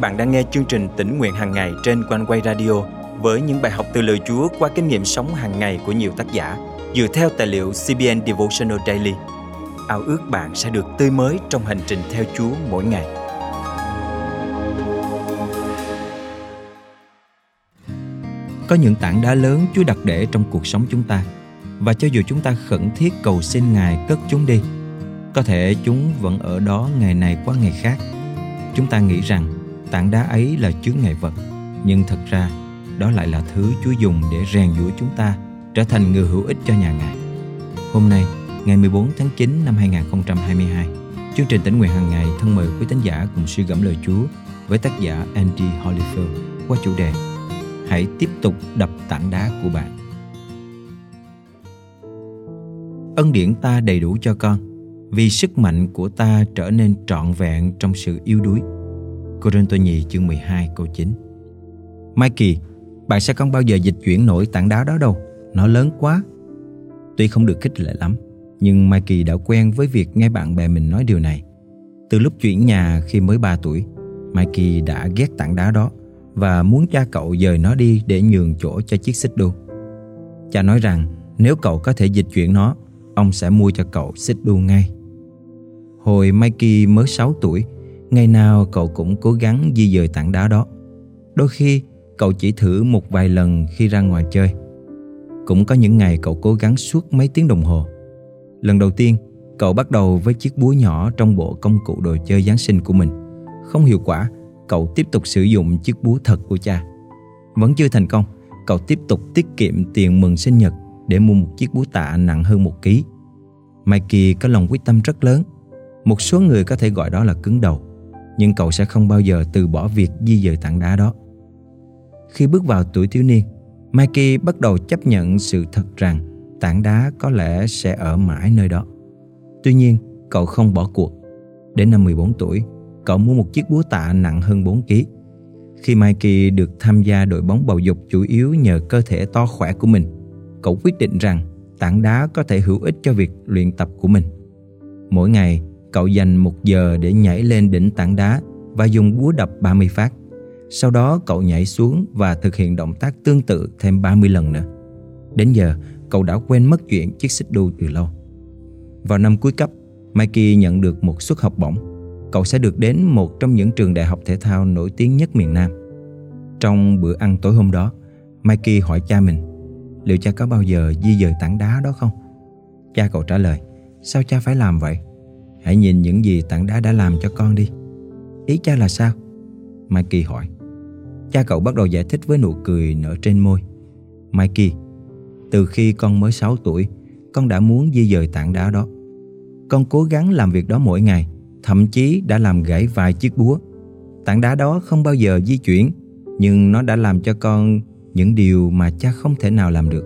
bạn đang nghe chương trình tỉnh nguyện hàng ngày trên quanh quay radio với những bài học từ lời Chúa qua kinh nghiệm sống hàng ngày của nhiều tác giả dựa theo tài liệu CBN Devotional Daily. Ao ước bạn sẽ được tươi mới trong hành trình theo Chúa mỗi ngày. Có những tảng đá lớn Chúa đặt để trong cuộc sống chúng ta và cho dù chúng ta khẩn thiết cầu xin Ngài cất chúng đi, có thể chúng vẫn ở đó ngày này qua ngày khác. Chúng ta nghĩ rằng tảng đá ấy là chướng ngại vật, nhưng thật ra đó lại là thứ Chúa dùng để rèn giũa chúng ta trở thành người hữu ích cho nhà Ngài. Hôm nay, ngày 14 tháng 9 năm 2022, chương trình tỉnh nguyện hàng ngày thân mời quý tín giả cùng suy gẫm lời Chúa với tác giả Andy Holyfield qua chủ đề Hãy tiếp tục đập tảng đá của bạn. Ân điển ta đầy đủ cho con, vì sức mạnh của ta trở nên trọn vẹn trong sự yếu đuối. Cô-rinh-tô nhì chương 12 câu 9 Mikey, bạn sẽ không bao giờ dịch chuyển nổi tảng đá đó đâu, nó lớn quá. Tuy không được khích lệ lắm, nhưng Mikey đã quen với việc nghe bạn bè mình nói điều này. Từ lúc chuyển nhà khi mới 3 tuổi, Mikey đã ghét tảng đá đó và muốn cha cậu dời nó đi để nhường chỗ cho chiếc xích đu. Cha nói rằng nếu cậu có thể dịch chuyển nó, ông sẽ mua cho cậu xích đu ngay. Hồi Mikey mới 6 tuổi, ngày nào cậu cũng cố gắng di dời tảng đá đó. Đôi khi cậu chỉ thử một vài lần khi ra ngoài chơi. Cũng có những ngày cậu cố gắng suốt mấy tiếng đồng hồ. Lần đầu tiên, cậu bắt đầu với chiếc búa nhỏ trong bộ công cụ đồ chơi Giáng sinh của mình. Không hiệu quả, cậu tiếp tục sử dụng chiếc búa thật của cha. Vẫn chưa thành công, cậu tiếp tục tiết kiệm tiền mừng sinh nhật để mua một chiếc búa tạ nặng hơn một ký. Mikey có lòng quyết tâm rất lớn. Một số người có thể gọi đó là cứng đầu, nhưng cậu sẽ không bao giờ từ bỏ việc di dời tảng đá đó. Khi bước vào tuổi thiếu niên, Mikey bắt đầu chấp nhận sự thật rằng tảng đá có lẽ sẽ ở mãi nơi đó. Tuy nhiên, cậu không bỏ cuộc. Đến năm 14 tuổi, cậu mua một chiếc búa tạ nặng hơn 4 kg. Khi Mikey được tham gia đội bóng bầu dục chủ yếu nhờ cơ thể to khỏe của mình, cậu quyết định rằng tảng đá có thể hữu ích cho việc luyện tập của mình. Mỗi ngày, cậu dành một giờ để nhảy lên đỉnh tảng đá và dùng búa đập 30 phát. Sau đó cậu nhảy xuống và thực hiện động tác tương tự thêm 30 lần nữa. Đến giờ, cậu đã quên mất chuyện chiếc xích đu từ lâu. Vào năm cuối cấp, Mikey nhận được một suất học bổng. Cậu sẽ được đến một trong những trường đại học thể thao nổi tiếng nhất miền Nam. Trong bữa ăn tối hôm đó, Mikey hỏi cha mình liệu cha có bao giờ di dời tảng đá đó không? Cha cậu trả lời, sao cha phải làm vậy? Hãy nhìn những gì tảng đá đã làm cho con đi. Ý cha là sao? Mikey hỏi. Cha cậu bắt đầu giải thích với nụ cười nở trên môi. Mikey, từ khi con mới 6 tuổi, con đã muốn di dời tảng đá đó. Con cố gắng làm việc đó mỗi ngày, thậm chí đã làm gãy vài chiếc búa. Tảng đá đó không bao giờ di chuyển, nhưng nó đã làm cho con những điều mà cha không thể nào làm được.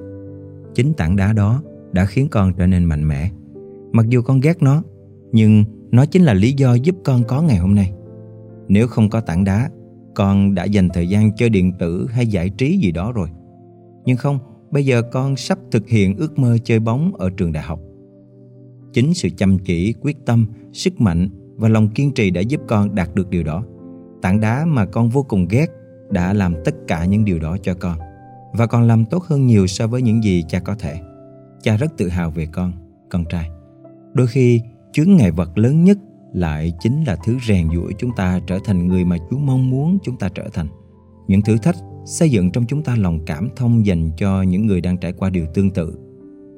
Chính tảng đá đó đã khiến con trở nên mạnh mẽ. Mặc dù con ghét nó, nhưng nó chính là lý do giúp con có ngày hôm nay. Nếu không có tảng đá, con đã dành thời gian chơi điện tử hay giải trí gì đó rồi. Nhưng không, bây giờ con sắp thực hiện ước mơ chơi bóng ở trường đại học. Chính sự chăm chỉ, quyết tâm, sức mạnh và lòng kiên trì đã giúp con đạt được điều đó. Tảng đá mà con vô cùng ghét đã làm tất cả những điều đó cho con và còn làm tốt hơn nhiều so với những gì cha có thể. Cha rất tự hào về con, con trai. Đôi khi, chướng ngại vật lớn nhất lại chính là thứ rèn giũa chúng ta trở thành người mà Chúa mong muốn chúng ta trở thành. Những thử thách xây dựng trong chúng ta lòng cảm thông dành cho những người đang trải qua điều tương tự.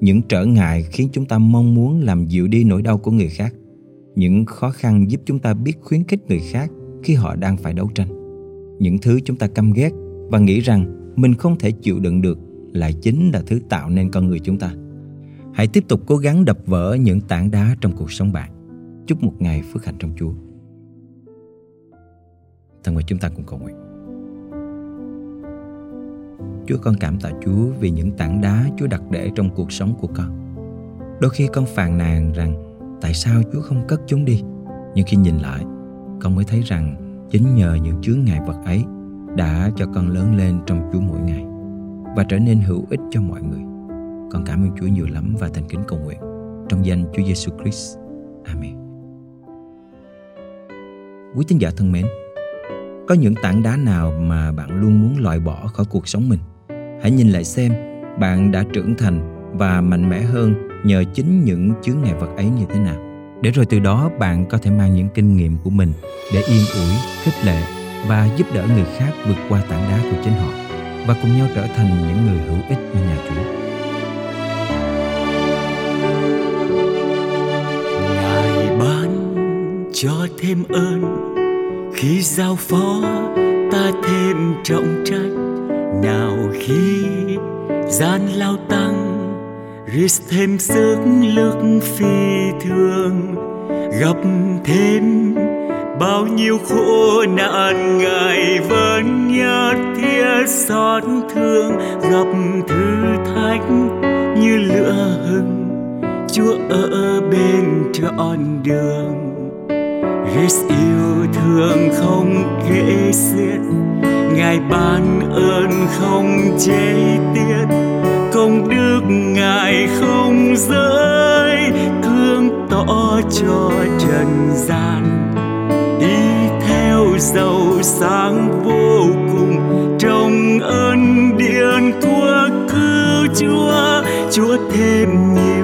Những trở ngại khiến chúng ta mong muốn làm dịu đi nỗi đau của người khác. Những khó khăn giúp chúng ta biết khuyến khích người khác khi họ đang phải đấu tranh. Những thứ chúng ta căm ghét và nghĩ rằng mình không thể chịu đựng được lại chính là thứ tạo nên con người chúng ta. Hãy tiếp tục cố gắng đập vỡ những tảng đá trong cuộc sống bạn. Chúc một ngày phước hạnh trong Chúa. Thân mời chúng ta cùng cầu nguyện. Chúa con cảm tạ Chúa vì những tảng đá Chúa đặt để trong cuộc sống của con. Đôi khi con phàn nàn rằng tại sao Chúa không cất chúng đi. Nhưng khi nhìn lại, con mới thấy rằng chính nhờ những chướng ngại vật ấy đã cho con lớn lên trong Chúa mỗi ngày và trở nên hữu ích cho mọi người. Con cảm ơn Chúa nhiều lắm và thành kính cầu nguyện trong danh Chúa Giêsu Christ. Amen. Quý tín giả thân mến, Có những tảng đá nào mà bạn luôn muốn loại bỏ khỏi cuộc sống mình? Hãy nhìn lại xem bạn đã trưởng thành và mạnh mẽ hơn nhờ chính những chướng ngại vật ấy như thế nào. Để rồi từ đó bạn có thể mang những kinh nghiệm của mình để yên ủi, khích lệ và giúp đỡ người khác vượt qua tảng đá của chính họ và cùng nhau trở thành những người hữu ích cho nhà Chúa. Cho thêm ơn. Khi giao phó, ta thêm trọng trách. Nào khi gian lao tăng, Rít thêm sức lực phi thường. Gặp thêm bao nhiêu khổ nạn, ngài vẫn nhất thiết xót thương. Gặp thử thách như lửa hừng, chúa ở bên trọn đường. Hết yêu thương không kể xiết. Ngài ban ơn không chế tiết. Công đức ngài không rơi. Thương tỏ cho trần gian. Đi theo giàu sáng vô cùng. Trong ơn điện của cứu chúa. Chúa thêm nhiều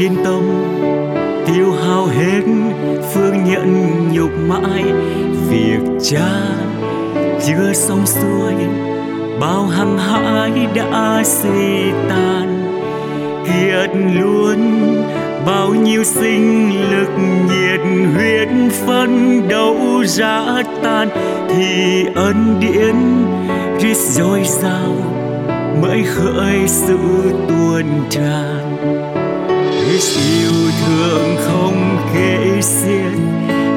yên tâm. Tiêu hao hết phương nhận nhục mãi, việc cha chưa xong xuôi, bao hăng hãi đã suy tan. Kiệt luôn bao nhiêu sinh lực nhiệt huyết phân đấu ra tan, thì ân điển rít dồi dào mới khởi sự tuôn tràn. Christ yêu thương không kể xiết.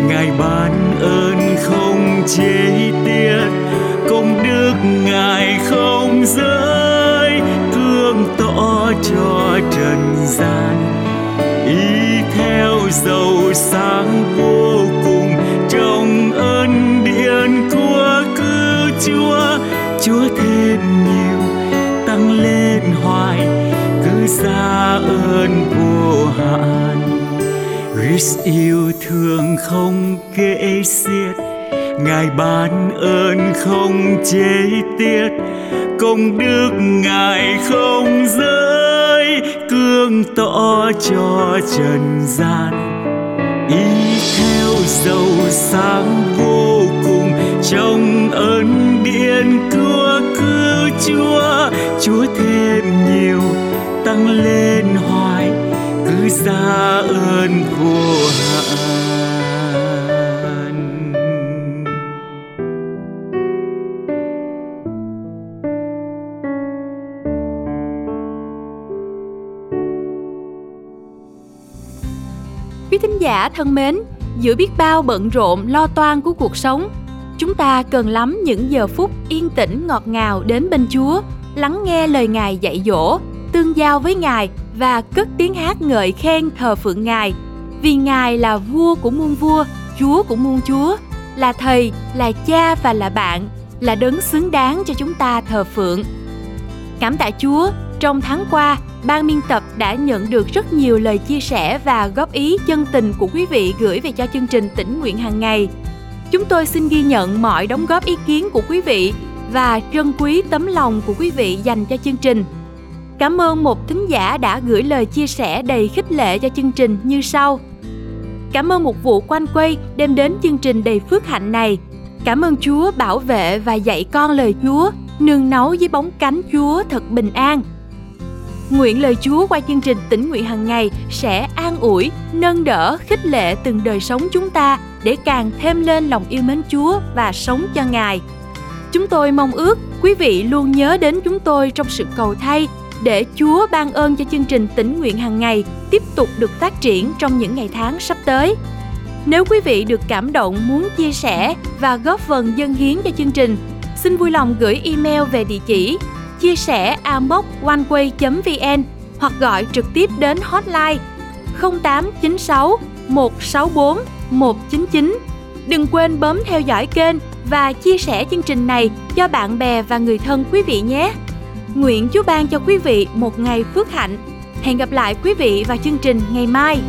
Ngài ban ơn không chế tiết. Công đức Ngài không rơi. Thương tỏ cho trần gian. Ý theo dầu sáng vô cùng. Trong ơn điện của cứu Chúa Chúa thêm nhiều, tăng lên hoài. Cứ xa ơn vô Chris yêu thương không kể xiết. Ngài ban ơn không chế tiết. Công đức Ngài không rơi. Cương tỏ cho trần gian. Y theo dầu sáng vô cùng. Trong ơn điện cứu cứu Chúa Chúa thêm nhiều tăng lên xa ơn vô hạn. Quý thính giả thân mến, giữa biết bao bận rộn lo toan của cuộc sống, chúng ta cần lắm những giờ phút yên tĩnh ngọt ngào đến bên Chúa, lắng nghe lời Ngài dạy dỗ tương giao với Ngài và cất tiếng hát ngợi khen thờ phượng Ngài. Vì Ngài là vua của muôn vua, Chúa của muôn chúa, là thầy, là cha và là bạn, là đấng xứng đáng cho chúng ta thờ phượng. Cảm tạ Chúa, trong tháng qua, ban biên tập đã nhận được rất nhiều lời chia sẻ và góp ý chân tình của quý vị gửi về cho chương trình tỉnh nguyện hàng ngày. Chúng tôi xin ghi nhận mọi đóng góp ý kiến của quý vị và trân quý tấm lòng của quý vị dành cho chương trình. Cảm ơn một thính giả đã gửi lời chia sẻ đầy khích lệ cho chương trình như sau. Cảm ơn một vụ quanh quay đem đến chương trình đầy phước hạnh này. Cảm ơn Chúa bảo vệ và dạy con lời Chúa, nương náu dưới bóng cánh Chúa thật bình an. Nguyện lời Chúa qua chương trình tỉnh nguyện hàng ngày sẽ an ủi, nâng đỡ, khích lệ từng đời sống chúng ta để càng thêm lên lòng yêu mến Chúa và sống cho Ngài. Chúng tôi mong ước quý vị luôn nhớ đến chúng tôi trong sự cầu thay để Chúa ban ơn cho chương trình tỉnh nguyện hàng ngày tiếp tục được phát triển trong những ngày tháng sắp tới. Nếu quý vị được cảm động muốn chia sẻ và góp phần dân hiến cho chương trình, xin vui lòng gửi email về địa chỉ chia sẻ amoconeway.vn hoặc gọi trực tiếp đến hotline 0896 164 199. Đừng quên bấm theo dõi kênh và chia sẻ chương trình này cho bạn bè và người thân quý vị nhé. Nguyện Chúa ban cho quý vị một ngày phước hạnh. Hẹn gặp lại quý vị vào chương trình ngày mai.